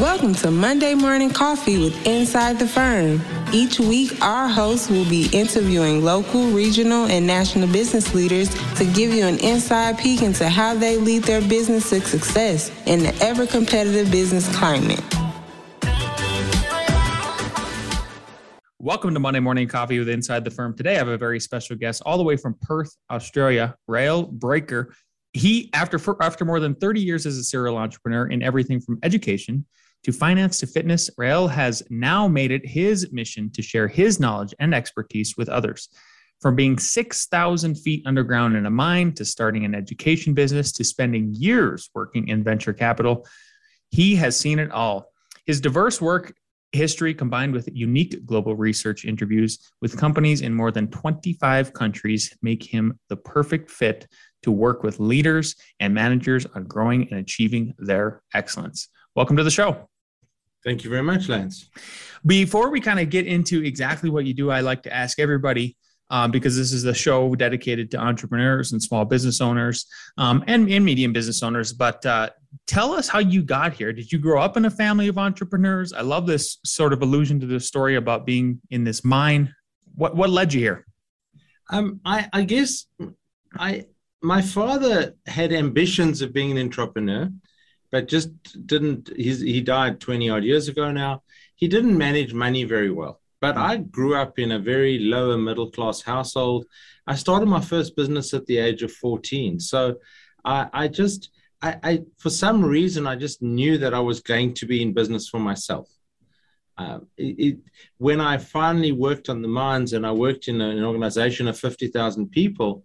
Welcome to Monday Morning Coffee with Inside the Firm. Each week, our hosts will be interviewing local, regional, and national business leaders to give you an inside peek into how they lead their business to success in the ever competitive business climate. Welcome to Monday Morning Coffee with Inside the Firm. Today, I have a very special guest all the way from Perth, Australia, Rael Bricker. He, after after more than 30 years as a serial entrepreneur in everything from education to finance to fitness, Rael has now made it his mission to share his knowledge and expertise with others. From being 6,000 feet underground in a mine to starting an education business to spending years working in venture capital, he has seen it all. His diverse work history combined with unique global research interviews with companies in more than 25 countries make him the perfect fit to work with leaders and managers on growing and achieving their excellence. Welcome to the show. Thank you very much, Lance. Before we kind of get into exactly what you do, I like to ask everybody um, because this is a show dedicated to entrepreneurs and small business owners um, and, and medium business owners. But uh, tell us how you got here. Did you grow up in a family of entrepreneurs? I love this sort of allusion to the story about being in this mine. What what led you here? Um, I, I guess I my father had ambitions of being an entrepreneur but just didn't. He's, he died 20 odd years ago now. He didn't manage money very well. But I grew up in a very lower middle class household. I started my first business at the age of 14. So I, I just, I, I, for some reason, I just knew that I was going to be in business for myself. Uh, it, it, when I finally worked on the mines and I worked in an organization of 50,000 people,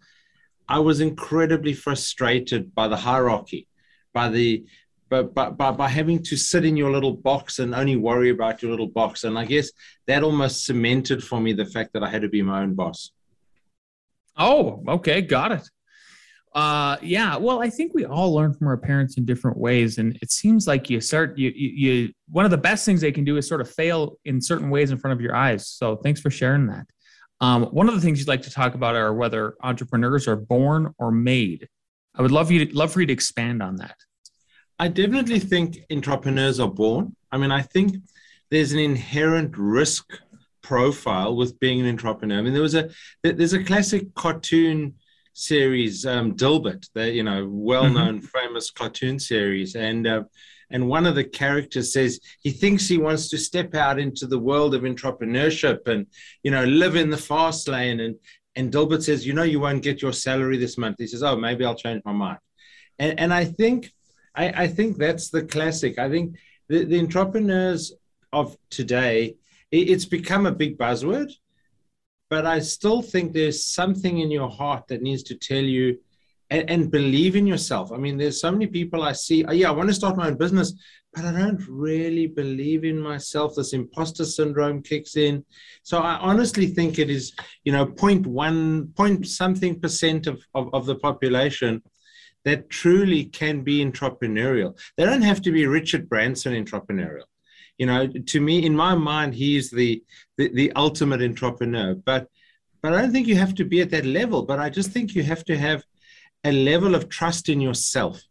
I was incredibly frustrated by the hierarchy, by the but, but, but by having to sit in your little box and only worry about your little box. And I guess that almost cemented for me the fact that I had to be my own boss. Oh, okay. Got it. Uh, yeah. Well, I think we all learn from our parents in different ways. And it seems like you start, you, you, you, one of the best things they can do is sort of fail in certain ways in front of your eyes. So thanks for sharing that. Um, one of the things you'd like to talk about are whether entrepreneurs are born or made. I would love you to love for you to expand on that. I definitely think entrepreneurs are born. I mean, I think there's an inherent risk profile with being an entrepreneur. I mean, there was a there's a classic cartoon series, um, Dilbert, the you know well-known mm-hmm. famous cartoon series, and uh, and one of the characters says he thinks he wants to step out into the world of entrepreneurship and you know live in the fast lane and and Dilbert says, you know, you won't get your salary this month. He says, oh, maybe I'll change my mind. And and I think I, I think that's the classic. I think the, the entrepreneurs of today, it, it's become a big buzzword, but I still think there's something in your heart that needs to tell you and, and, believe in yourself. I mean, there's so many people I see, oh, yeah, I want to start my own business, but I don't really believe in myself. This imposter syndrome kicks in. So I honestly think it is, you know, point one, point something percent of, of, of the population that truly can be entrepreneurial. They don't have to be Richard Branson entrepreneurial. You know, to me, in my mind, he's the, the, the ultimate entrepreneur. But but I don't think you have to be at that level. But I just think you have to have a level of trust in yourself.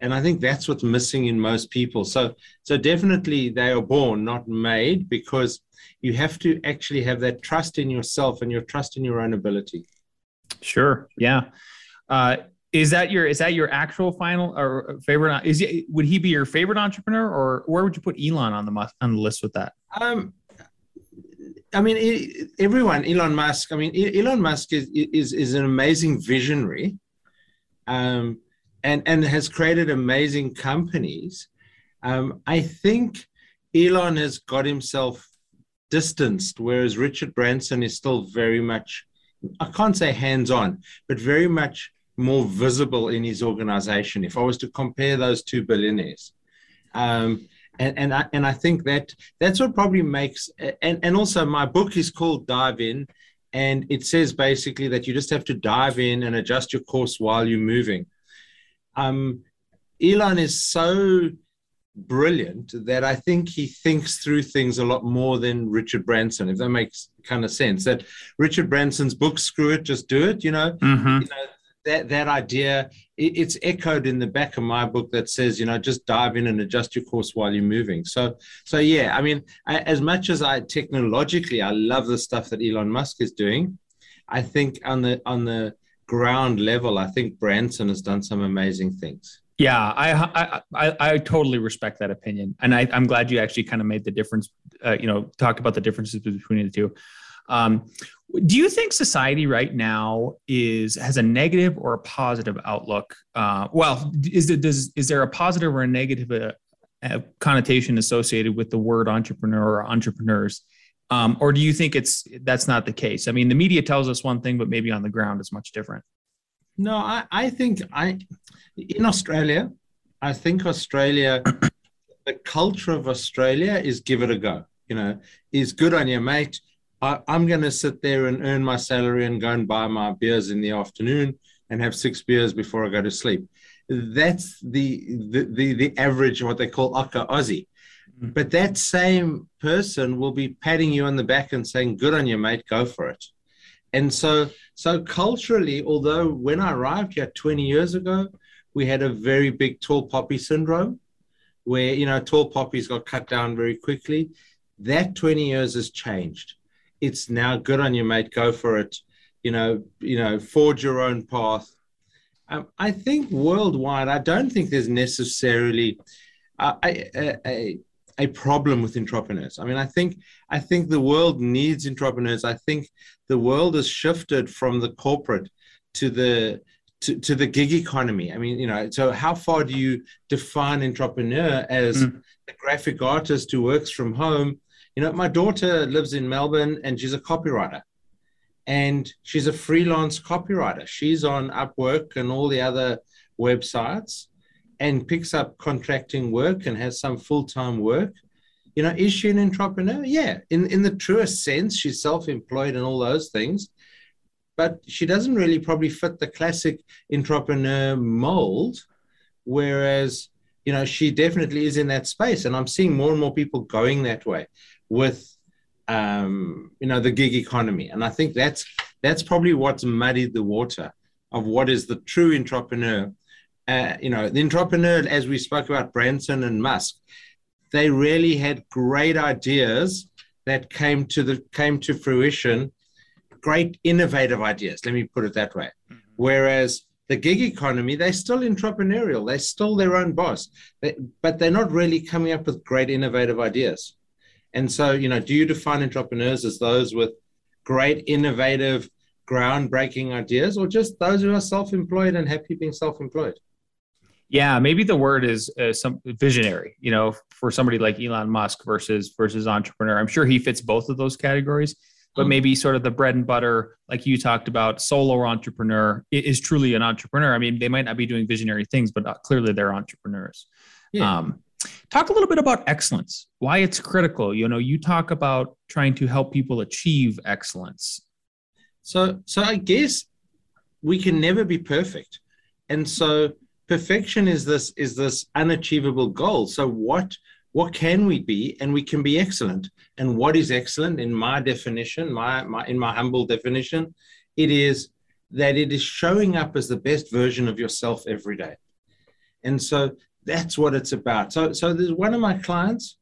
And I think that's what's missing in most people. So so definitely they are born, not made, because you have to actually have that trust in yourself and your trust in your own ability. Sure. Yeah. Uh, is that your is that your actual final or favorite? Is he, would he be your favorite entrepreneur, or where would you put Elon on the on the list with that? Um, I mean, everyone, Elon Musk. I mean, Elon Musk is is, is an amazing visionary, um, and and has created amazing companies. Um, I think Elon has got himself distanced, whereas Richard Branson is still very much, I can't say hands on, but very much more visible in his organization. If I was to compare those two billionaires, um, and and I, and I think that that's what probably makes and and also my book is called Dive In, and it says basically that you just have to dive in and adjust your course while you're moving. Um, Elon is so brilliant that I think he thinks through things a lot more than Richard Branson, if that makes kind of sense. That Richard Branson's book, Screw It, Just Do It, you know, mm-hmm. you know that that idea it, it's echoed in the back of my book that says you know just dive in and adjust your course while you're moving so so yeah i mean I, as much as i technologically i love the stuff that elon musk is doing i think on the on the ground level i think branson has done some amazing things yeah, I, I I totally respect that opinion, and I, I'm glad you actually kind of made the difference. Uh, you know, talk about the differences between the two. Um, do you think society right now is has a negative or a positive outlook? Uh, well, is it does is there a positive or a negative uh, uh, connotation associated with the word entrepreneur or entrepreneurs? Um, or do you think it's that's not the case? I mean, the media tells us one thing, but maybe on the ground it's much different. No, I, I think I in Australia, I think Australia, the culture of Australia is give it a go. You know, is good on you, mate. I, am going to sit there and earn my salary and go and buy my beers in the afternoon and have six beers before I go to sleep. That's the the the, the average, what they call Ocker Aussie. Mm-hmm. But that same person will be patting you on the back and saying, "Good on you, mate. Go for it." And so, so culturally, although when I arrived here 20 years ago, we had a very big tall poppy syndrome, where you know tall poppies got cut down very quickly. That 20 years has changed. It's now good on you, mate. Go for it. You know, you know, forge your own path. Um, I think worldwide, I don't think there's necessarily a, a, a, a problem with entrepreneurs. I mean, I think I think the world needs entrepreneurs. I think the world has shifted from the corporate to the to, to the gig economy. I mean, you know, so how far do you define entrepreneur as mm. a graphic artist who works from home? You know, my daughter lives in Melbourne and she's a copywriter and she's a freelance copywriter. She's on Upwork and all the other websites and picks up contracting work and has some full-time work. You know, is she an entrepreneur? Yeah, in, in the truest sense, she's self-employed and all those things but she doesn't really probably fit the classic entrepreneur mold. Whereas, you know, she definitely is in that space. And I'm seeing more and more people going that way with, um, you know, the gig economy. And I think that's that's probably what's muddied the water of what is the true entrepreneur. Uh, you know, the entrepreneur, as we spoke about Branson and Musk, they really had great ideas that came to the came to fruition great innovative ideas. Let me put it that way. Mm-hmm. Whereas the gig economy, they're still entrepreneurial. They're still their own boss, they, but they're not really coming up with great innovative ideas. And so, you know, do you define entrepreneurs as those with great innovative, groundbreaking ideas, or just those who are self-employed and happy being self-employed? Yeah, maybe the word is uh, some visionary. You know, for somebody like Elon Musk versus versus entrepreneur. I'm sure he fits both of those categories but mm. maybe sort of the bread and butter, like you talked about, solo entrepreneur is truly an entrepreneur. I mean, they might not be doing visionary things, but uh, clearly they're entrepreneurs. Yeah. Um, talk a little bit about excellence, why it's critical. You know, you talk about trying to help people achieve excellence. So, so I guess we can never be perfect, and so perfection is this is this unachievable goal. So, what what can we be and we can be excellent and what is excellent in my definition my, my in my humble definition it is that it is showing up as the best version of yourself every day and so that's what it's about so so there's one of my clients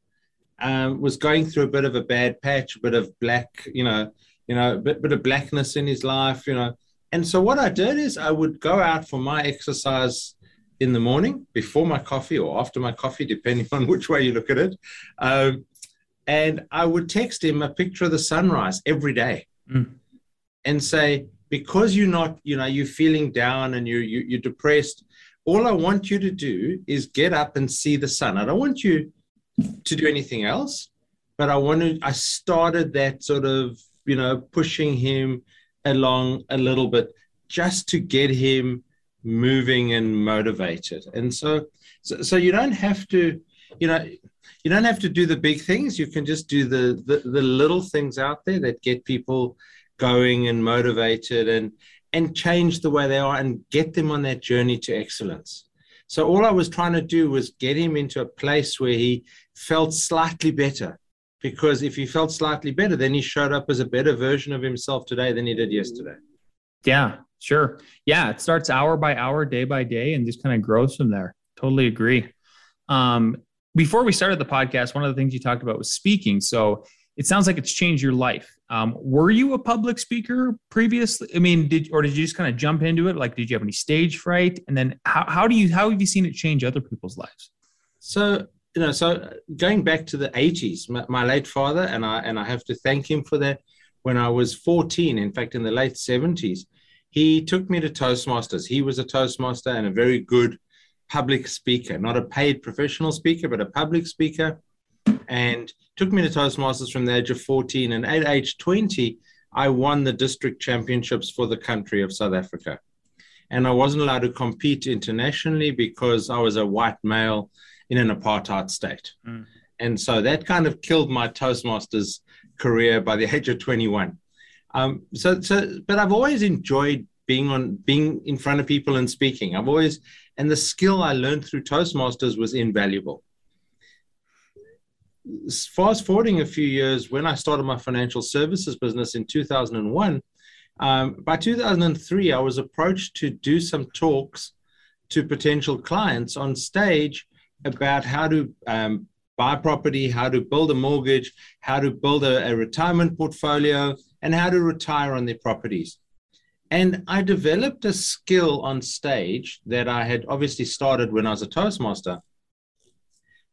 um, was going through a bit of a bad patch a bit of black you know you know a bit, bit of blackness in his life you know and so what i did is i would go out for my exercise in the morning before my coffee or after my coffee, depending on which way you look at it. Um, and I would text him a picture of the sunrise every day mm. and say, because you're not, you know, you're feeling down and you're, you, you're depressed, all I want you to do is get up and see the sun. I don't want you to do anything else, but I wanted, I started that sort of, you know, pushing him along a little bit just to get him moving and motivated. And so, so, so you don't have to, you know, you don't have to do the big things. You can just do the, the, the little things out there that get people going and motivated and and change the way they are and get them on that journey to excellence. So all I was trying to do was get him into a place where he felt slightly better. Because if he felt slightly better, then he showed up as a better version of himself today than he did yesterday. Yeah, Sure. Yeah. It starts hour by hour, day by day, and just kind of grows from there. Totally agree. Um, before we started the podcast, one of the things you talked about was speaking. So it sounds like it's changed your life. Um, were you a public speaker previously? I mean, did or did you just kind of jump into it? Like, did you have any stage fright? And then how, how do you how have you seen it change other people's lives? So you know, so going back to the 80s, my, my late father and I and I have to thank him for that. When I was 14, in fact, in the late 70s, he took me to Toastmasters. He was a Toastmaster and a very good public speaker, not a paid professional speaker, but a public speaker. And took me to Toastmasters from the age of 14. And at age 20, I won the district championships for the country of South Africa. And I wasn't allowed to compete internationally because I was a white male in an apartheid state. Mm. And so that kind of killed my Toastmasters career by the age of 21. Um, so, so, but I've always enjoyed being on, being in front of people and speaking. I've always, and the skill I learned through Toastmasters was invaluable. Fast forwarding a few years, when I started my financial services business in 2001, um, by 2003, I was approached to do some talks to potential clients on stage about how to um, buy property, how to build a mortgage, how to build a, a retirement portfolio, and how to retire on their properties. And I developed a skill on stage that I had obviously started when I was a Toastmaster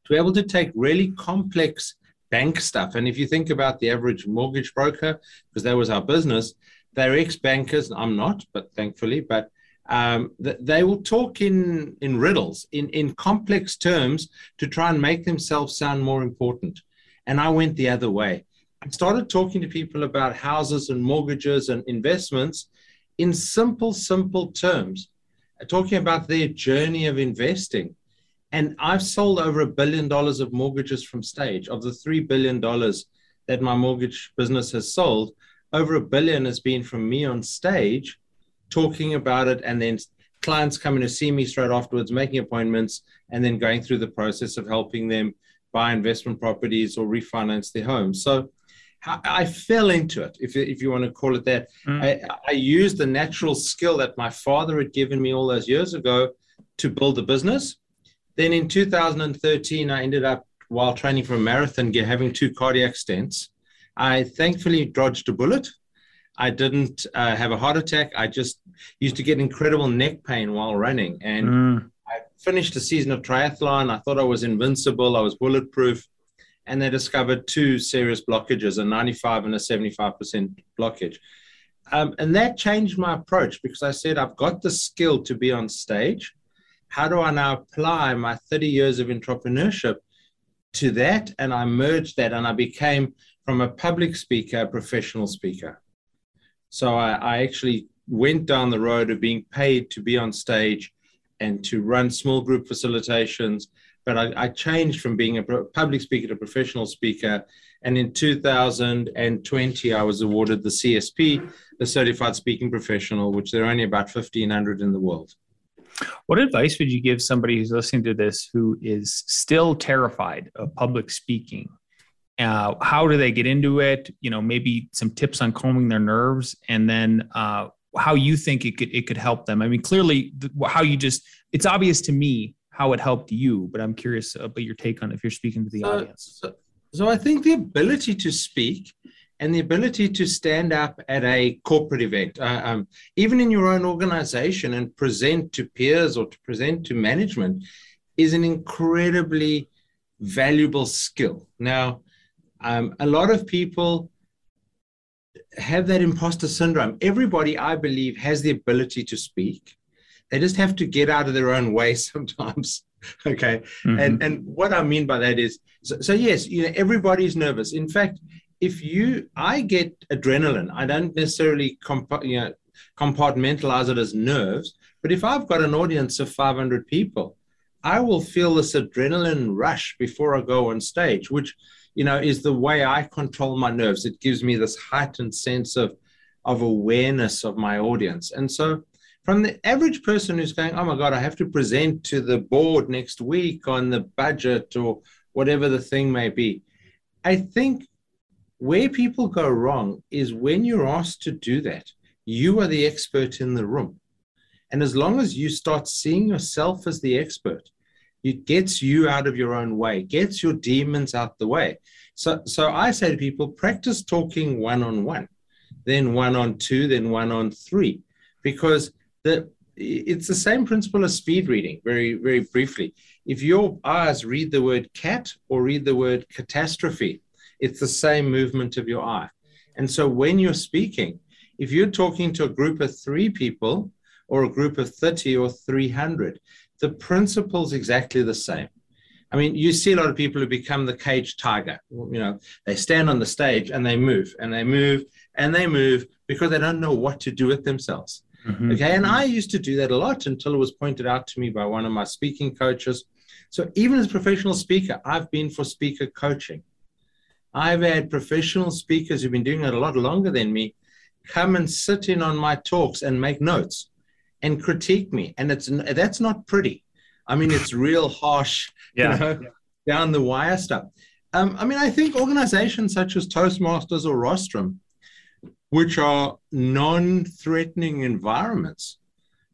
to be able to take really complex bank stuff. And if you think about the average mortgage broker, because that was our business, they're ex bankers. I'm not, but thankfully, but um, they will talk in, in riddles, in, in complex terms to try and make themselves sound more important. And I went the other way. I started talking to people about houses and mortgages and investments in simple, simple terms, talking about their journey of investing. And I've sold over a billion dollars of mortgages from stage. Of the $3 billion that my mortgage business has sold, over a billion has been from me on stage talking about it, and then clients coming to see me straight afterwards, making appointments, and then going through the process of helping them buy investment properties or refinance their homes. So I fell into it, if, if you want to call it that. Mm. I, I used the natural skill that my father had given me all those years ago to build a business. Then in 2013, I ended up, while training for a marathon, having two cardiac stents. I thankfully dodged a bullet I didn't uh, have a heart attack. I just used to get incredible neck pain while running. And mm. I finished a season of triathlon. I thought I was invincible, I was bulletproof. And they discovered two serious blockages a 95 and a 75% blockage. Um, and that changed my approach because I said, I've got the skill to be on stage. How do I now apply my 30 years of entrepreneurship to that? And I merged that and I became, from a public speaker, a professional speaker. So I, I actually went down the road of being paid to be on stage and to run small group facilitations. But I, I, changed from being a public speaker to professional speaker. And in 2020, I was awarded the CSP, the Certified Speaking Professional, which there are only about 1,500 in the world. What advice would you give somebody who's listening to this who is still terrified of public speaking? Uh, how do they get into it? You know maybe some tips on calming their nerves and then uh, how you think it could it could help them. I mean clearly how you just it's obvious to me how it helped you but i'm curious about your take on if you're speaking to the so, audience. so, so i think the ability to speak and the ability to stand up at a corporate event, uh, um, even in your own organization, and present to peers or to present to management, is an incredibly valuable skill. Now, um, a lot of people have that imposter syndrome. Everybody, I believe, has the ability to speak. They just have to get out of their own way sometimes. okay. Mm-hmm. And and what I mean by that is so, so yes, you know, everybody's nervous. In fact, if you I get adrenaline, I don't necessarily comp- you know, compartmentalize it as nerves, but if I've got an audience of 500 people, I will feel this adrenaline rush before I go on stage, which you know, is the way I control my nerves. It gives me this heightened sense of, of awareness of my audience. And so, from the average person who's going, oh my God, I have to present to the board next week on the budget or whatever the thing may be, I think where people go wrong is when you're asked to do that, you are the expert in the room. And as long as you start seeing yourself as the expert, it gets you out of your own way, gets your demons out the way. So, so I say to people, practice talking one on one, then one on two, then one on three, because the it's the same principle as speed reading. Very, very briefly, if your eyes read the word cat or read the word catastrophe, it's the same movement of your eye. And so when you're speaking, if you're talking to a group of three people or a group of 30 or 300, the principle's exactly the same. I mean, you see a lot of people who become the cage tiger. You know, they stand on the stage and they move and they move and they move because they don't know what to do with themselves. Mm-hmm. Okay. And I used to do that a lot until it was pointed out to me by one of my speaking coaches. So even as a professional speaker, I've been for speaker coaching. I've had professional speakers who've been doing it a lot longer than me come and sit in on my talks and make notes and critique me. And it's that's not pretty. I mean, it's real harsh, yeah. you know, down the wire stuff. Um, I mean, I think organizations such as Toastmasters or Rostrum, which are non-threatening environments,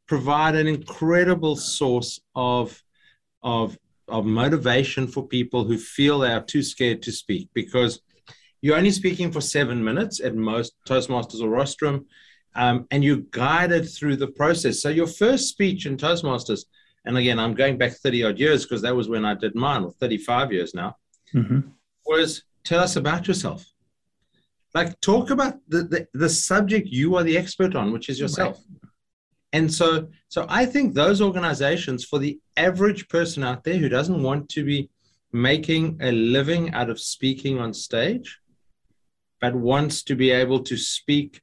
provide an incredible source of of of motivation for people who feel they are too scared to speak because you're only speaking for seven minutes at most Toastmasters or Rostrum, um, and you're guided through the process. So your first speech in Toastmasters, and again, I'm going back 30 odd years because that was when I did mine, or 35 years now, mm-hmm. was tell us about yourself. Like talk about the, the, the subject you are the expert on, which is yourself. Right. And so, so I think those organizations, for the average person out there who doesn't want to be making a living out of speaking on stage, but wants to be able to speak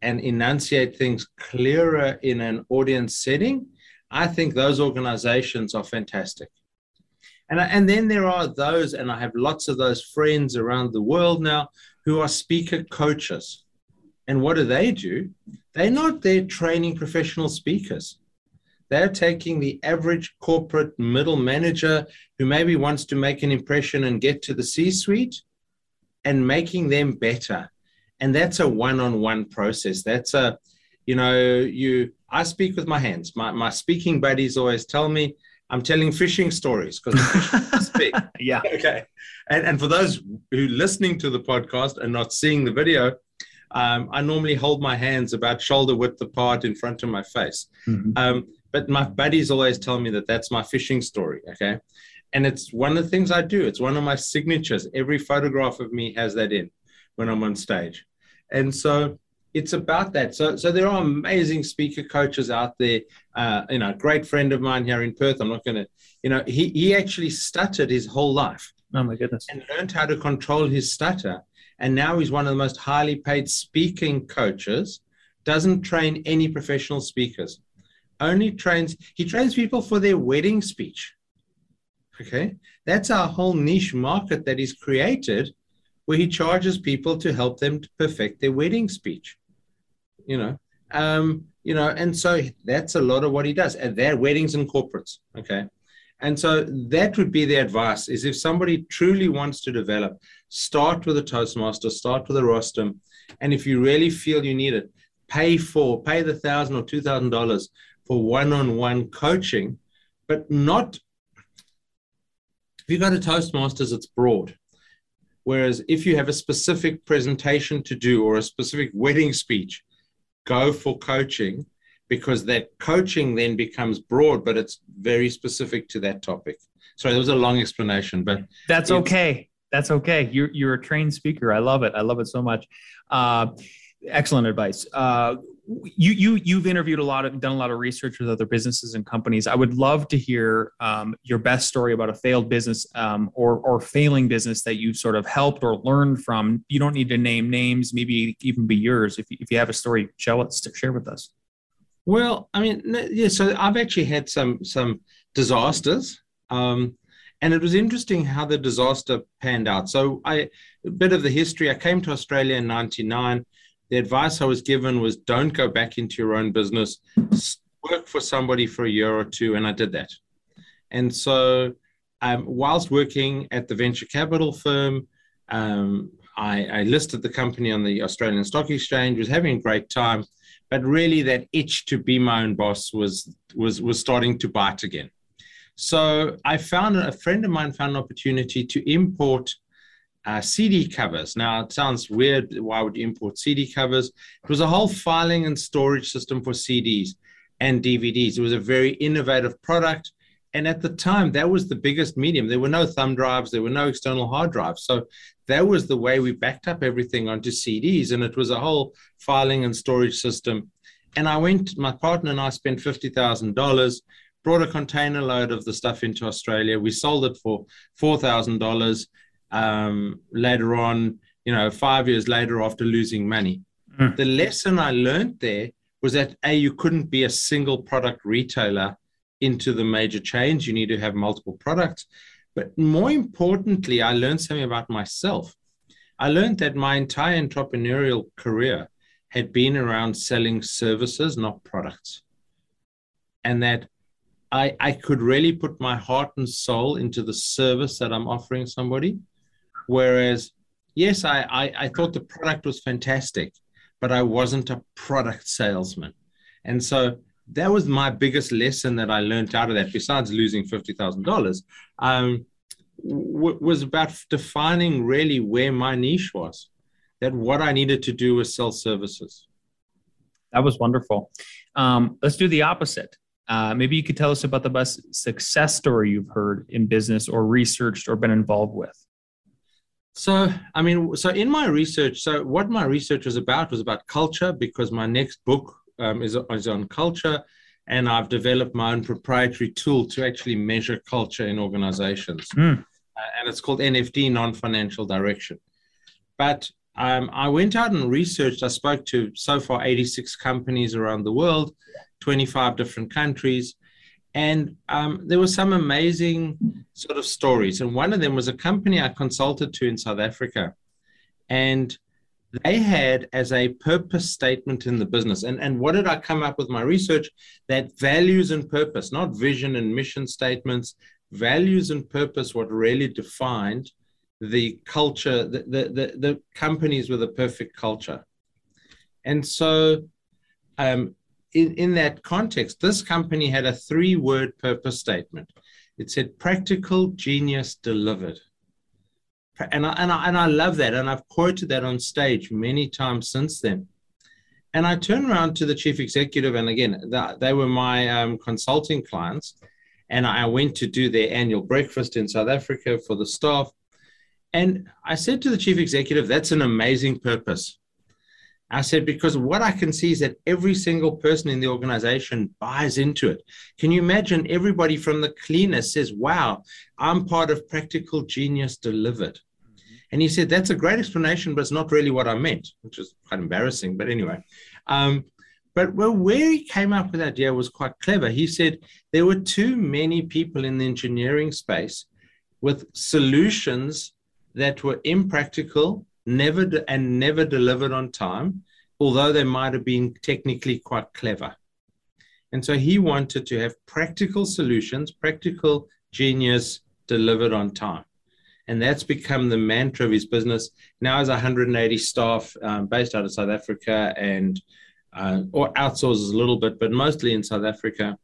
and enunciate things clearer in an audience setting, I think those organizations are fantastic. And, and then there are those, and I have lots of those friends around the world now who are speaker coaches. And what do they do? They're not there training professional speakers. They're taking the average corporate middle manager who maybe wants to make an impression and get to the C suite and making them better. And that's a one on one process. That's a, you know, you, I speak with my hands. My, my speaking buddies always tell me I'm telling fishing stories because speak. yeah. Okay. And, and for those who listening to the podcast and not seeing the video, um, I normally hold my hands about shoulder width apart in front of my face. Mm-hmm. Um, but my buddies always tell me that that's my fishing story. Okay. And it's one of the things I do. It's one of my signatures. Every photograph of me has that in when I'm on stage. And so it's about that. So, so there are amazing speaker coaches out there. Uh, you know, a great friend of mine here in Perth. I'm not going to, you know, he, he actually stuttered his whole life. Oh my goodness. And learned how to control his stutter and now he's one of the most highly paid speaking coaches doesn't train any professional speakers only trains he trains people for their wedding speech. Okay? That's our whole niche market that he's created where he charges people to help them to perfect their wedding speech. You know? Um you know and so that's a lot of what he does. And their weddings and corporates okay and so that would be the advice is if somebody truly wants to develop, start with a Toastmaster, start with a Rostrum. And if you really feel you need it, pay for, pay the thousand or two thousand dollars for one-on-one coaching, but not if you go to Toastmasters, it's broad. Whereas if you have a specific presentation to do or a specific wedding speech, go for coaching because that coaching then becomes broad, but it's very specific to that topic. Sorry, that was a long explanation, but that's okay. That's okay. You're you're a trained speaker. I love it. I love it so much. Uh, excellent advice. Uh, you you you've interviewed a lot of done a lot of research with other businesses and companies. I would love to hear um, your best story about a failed business um, or or failing business that you've sort of helped or learned from. You don't need to name names. Maybe even be yours. If if you have a story, share it. Share with us. Well, I mean, yeah. So I've actually had some some disasters, um, and it was interesting how the disaster panned out. So I a bit of the history. I came to Australia in '99. The advice I was given was don't go back into your own business, work for somebody for a year or two, and I did that. And so, um, whilst working at the venture capital firm, um, I, I listed the company on the Australian Stock Exchange. Was having a great time but really that itch to be my own boss was was was starting to bite again. So I found a friend of mine found an opportunity to import uh, CD covers. Now it sounds weird. Why would you import CD covers? It was a whole filing and storage system for CDs and DVDs. It was a very innovative product. And at the time, that was the biggest medium. There were no thumb drives, there were no external hard drives. So that was the way we backed up everything onto CDs. And it was a whole filing and storage system. And I went, my partner and I spent $50,000, brought a container load of the stuff into Australia. We sold it for $4,000 um, later on, you know, five years later after losing money. Mm. The lesson I learned there was that A, you couldn't be a single product retailer into the major chains. You need to have multiple products. But more importantly, I learned something about myself. I learned that my entire entrepreneurial career had been around selling services, not products. And that I, I could really put my heart and soul into the service that I'm offering somebody. Whereas, yes, I, I, I thought the product was fantastic, but I wasn't a product salesman. And so that was my biggest lesson that I learned out of that, besides losing $50,000, um, w- was about defining really where my niche was, that what I needed to do was sell services. That was wonderful. Um, let's do the opposite. Uh, maybe you could tell us about the best success story you've heard in business or researched or been involved with. So, I mean, so in my research, so what my research was about was about culture because my next book um, is, is on culture. And I've developed my own proprietary tool to actually measure culture in organizations. Mm. Uh, and it's called NFD, Non Financial Direction. But um, I went out and researched. I spoke to so far 86 companies around the world, 25 different countries. And um, there were some amazing sort of stories. And one of them was a company I consulted to in South Africa. And they had as a purpose statement in the business. And, and what did I come up with my research? That values and purpose, not vision and mission statements, values and purpose, what really defined the culture, the, the, the, the companies with a perfect culture. And so um, in, in that context, this company had a three word purpose statement. It said practical genius delivered. And I, and, I, and I love that. And I've quoted that on stage many times since then. And I turn around to the chief executive, and again, they were my um, consulting clients. And I went to do their annual breakfast in South Africa for the staff. And I said to the chief executive, That's an amazing purpose. I said, because what I can see is that every single person in the organization buys into it. Can you imagine everybody from the cleaner says, wow, I'm part of Practical Genius Delivered. Mm-hmm. And he said, that's a great explanation, but it's not really what I meant, which is quite embarrassing. But anyway, um, but well, where he came up with that idea was quite clever. He said there were too many people in the engineering space with solutions that were impractical never de- and never delivered on time, although they might have been technically quite clever. And so he wanted to have practical solutions, practical genius delivered on time. And that's become the mantra of his business. Now, has 180 staff um, based out of South Africa and uh, or outsources a little bit, but mostly in South Africa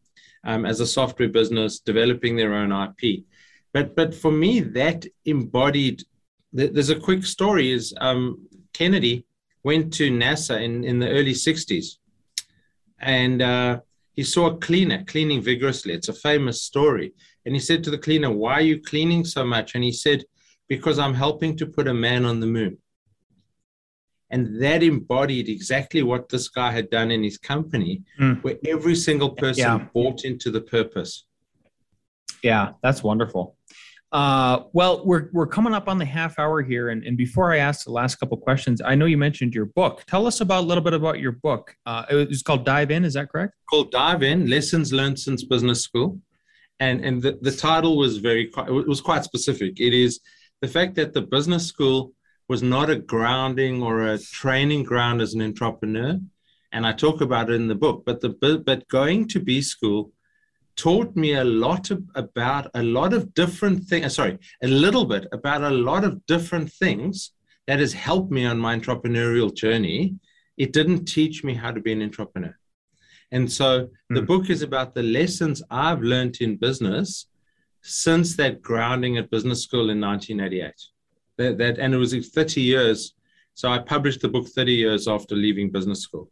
um, as a software business, developing their own IP. But but for me, that embodied there's a quick story is um, Kennedy went to NASA in, in the early 60s and uh, he saw a cleaner cleaning vigorously. It's a famous story. And he said to the cleaner, Why are you cleaning so much? And he said, Because I'm helping to put a man on the moon. And that embodied exactly what this guy had done in his company, mm. where every single person yeah. bought into the purpose. Yeah, that's wonderful. Uh, well, we're we're coming up on the half hour here, and, and before I ask the last couple questions, I know you mentioned your book. Tell us about a little bit about your book. Uh, it's called Dive In. Is that correct? Called Dive In: Lessons Learned Since Business School, and and the, the title was very it was quite specific. It is the fact that the business school was not a grounding or a training ground as an entrepreneur, and I talk about it in the book. But the but going to B school taught me a lot of, about a lot of different things. Uh, sorry, a little bit about a lot of different things that has helped me on my entrepreneurial journey it didn't teach me how to be an entrepreneur. And so the mm. book is about the lessons I've learned in business since that grounding at business school in 1988. That, that and it was 30 years. So I published the book 30 years after leaving business school.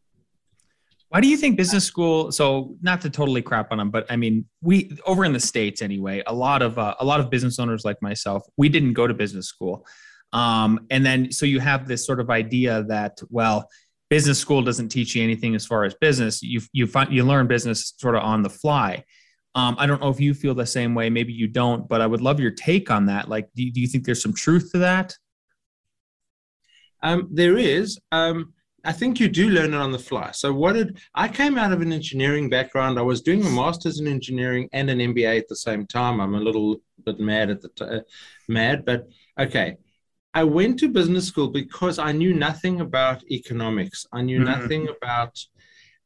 Why do you think business school? So not to totally crap on them, but I mean, we over in the states anyway. A lot of uh, a lot of business owners like myself, we didn't go to business school, um, and then so you have this sort of idea that well, business school doesn't teach you anything as far as business. You you find you learn business sort of on the fly. Um, I don't know if you feel the same way. Maybe you don't, but I would love your take on that. Like, do, do you think there's some truth to that? Um, there is. Um, I think you do learn it on the fly. So what did I came out of an engineering background. I was doing a master's in engineering and an MBA at the same time. I'm a little bit mad at the t- uh, mad, but okay. I went to business school because I knew nothing about economics. I knew mm-hmm. nothing about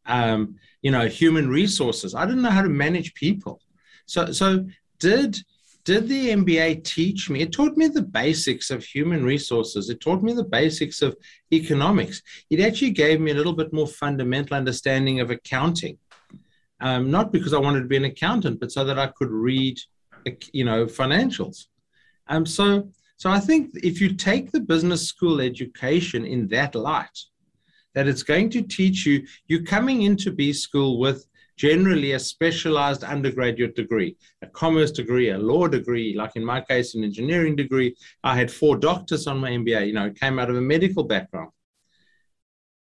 um, you know human resources. I didn't know how to manage people. So so did did the MBA teach me? It taught me the basics of human resources. It taught me the basics of economics. It actually gave me a little bit more fundamental understanding of accounting. Um, not because I wanted to be an accountant, but so that I could read, you know, financials. Um, so, so I think if you take the business school education in that light, that it's going to teach you, you're coming into B school with generally a specialized undergraduate degree, a commerce degree, a law degree, like in my case, an engineering degree. I had four doctors on my MBA, you know, it came out of a medical background.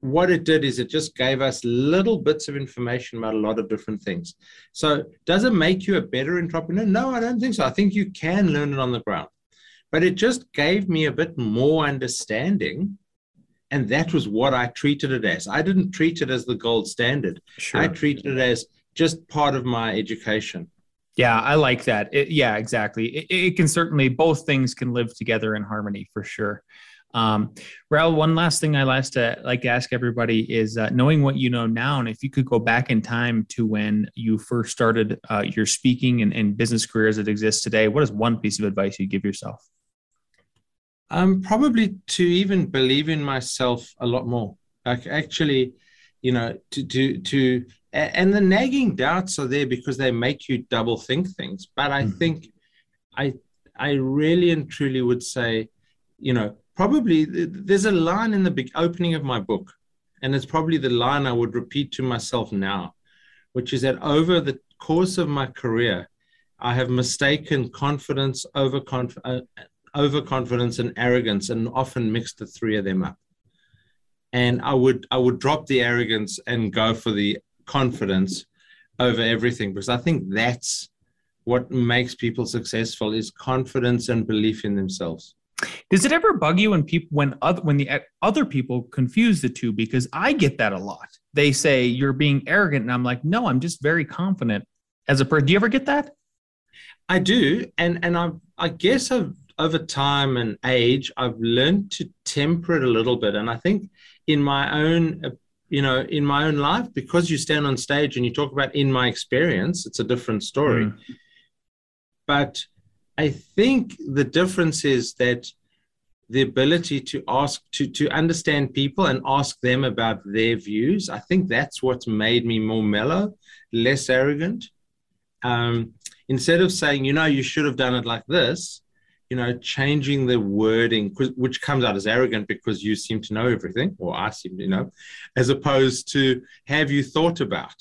What it did is it just gave us little bits of information about a lot of different things. So, does it make you a better entrepreneur? No, I don't think so. I think you can learn it on the ground. But it just gave me a bit more understanding and that was what I treated it as. I didn't treat it as the gold standard. Sure. I treated it as just part of my education. Yeah, I like that. It, yeah, exactly. It, it, can certainly both things can live together in harmony for sure. Um, Rael, one last thing I like to like to ask everybody is uh, knowing what you know now, and if you could go back in time to when you first started uh, your speaking and, and business career as it exists today, what is one piece of advice you give yourself? Um, probably to even believe in myself a lot more. Like actually, you know, to to to and the nagging doubts are there because they make you double think things. But I mm-hmm. think I I really and truly would say, you know, probably there's a line in the big opening of my book, and it's probably the line I would repeat to myself now, which is that over the course of my career, I have mistaken confidence over conf- uh, overconfidence and arrogance and often mix the three of them up. And i would i would drop the arrogance and go for the confidence over everything because i think that's what makes people successful is confidence and belief in themselves. Does it ever bug you when people when other when the other people confuse the two? Because i get that a lot. They say you're being arrogant and i'm like no i'm just very confident as a person do you ever get that? I do and and i i guess i've over time and age, I've learned to temper it a little bit. And I think in my own, uh, you know, in my own life, because you stand on stage and you talk about in my experience, it's a different story. Mm. But I think the difference is that the ability to ask to to understand people and ask them about their views i think that's what's made me more mellow less arrogant um, instead of saying you know you should have done it like this you know, changing the wording, which comes out as arrogant because you seem to know everything, or I seem to know, as opposed to have you thought about,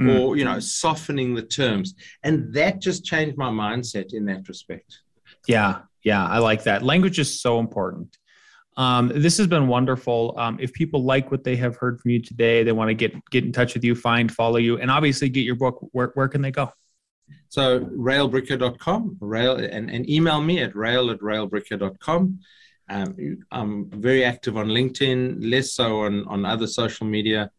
mm. or, you know, softening the terms. And that just changed my mindset in that respect. Yeah. Yeah. I like that. Language is so important. Um, this has been wonderful. Um, if people like what they have heard from you today, they want to get get in touch with you, find, follow you, and obviously get your book. Where, where can they go? So raelbricker.com, rael, and, and email me at rael at raelbricker.com. Um, I'm very active on LinkedIn, less so on, on other social media,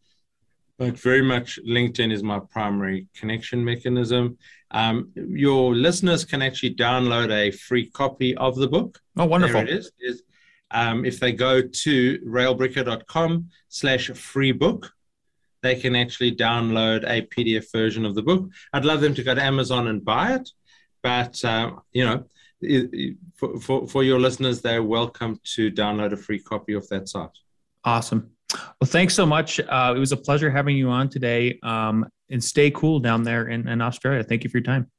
but very much LinkedIn is my primary connection mechanism. Um, your listeners can actually download a free copy of the book. Oh, wonderful. There it is. is um, if they go to raelbricker.com slash free book, they can actually download a PDF version of the book. I'd love them to go to Amazon and buy it, but uh, you know, for, for, for your listeners, they're welcome to download a free copy of that site. Awesome. Well, thanks so much. Uh, it was a pleasure having you on today. Um, and stay cool down there in, in Australia. Thank you for your time.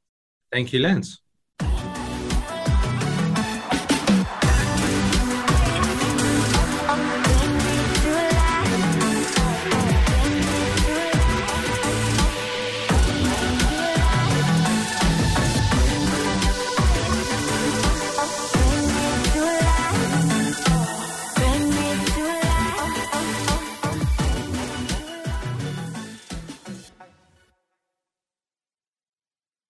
Thank you, Lance.